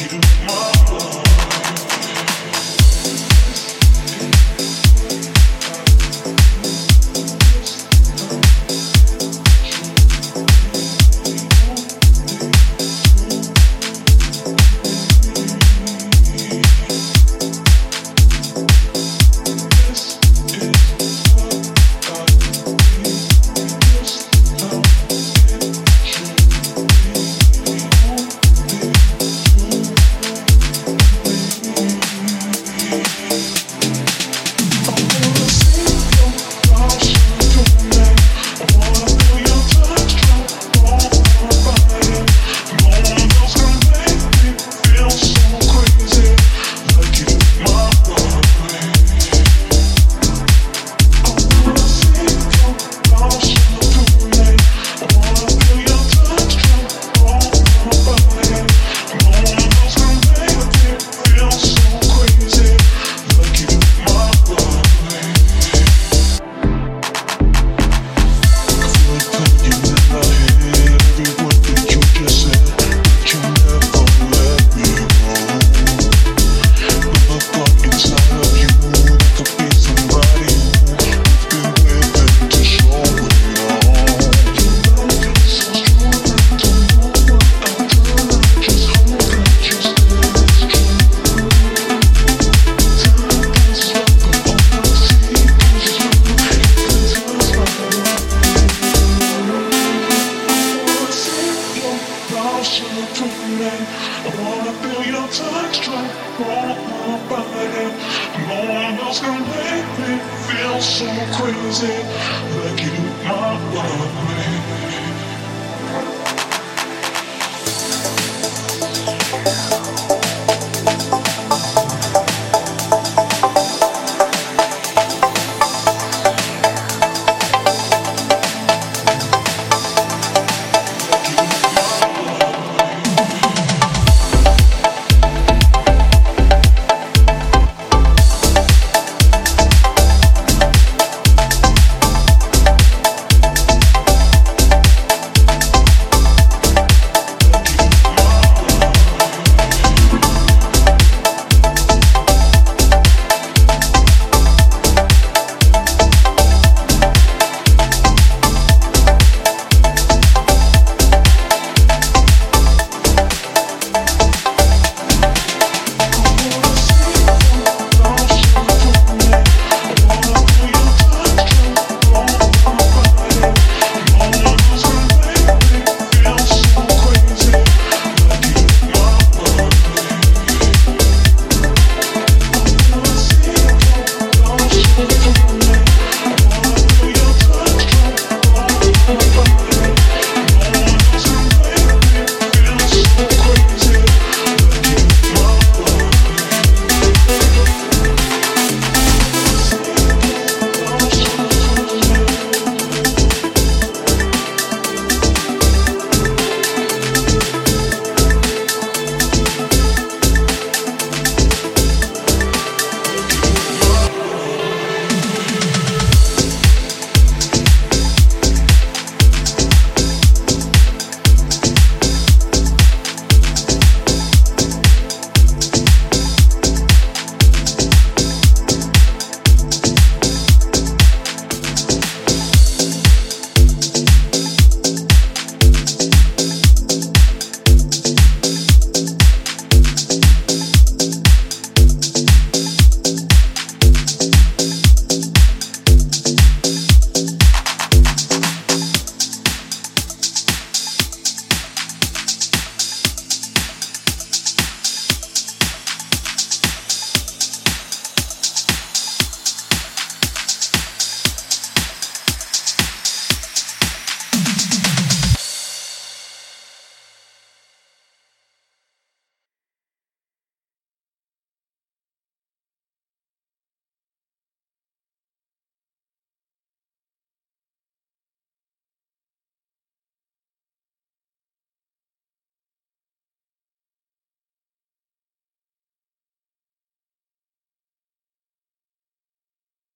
you. I wanna feel your touch, right my body. No one else can make me feel so crazy like you, my love.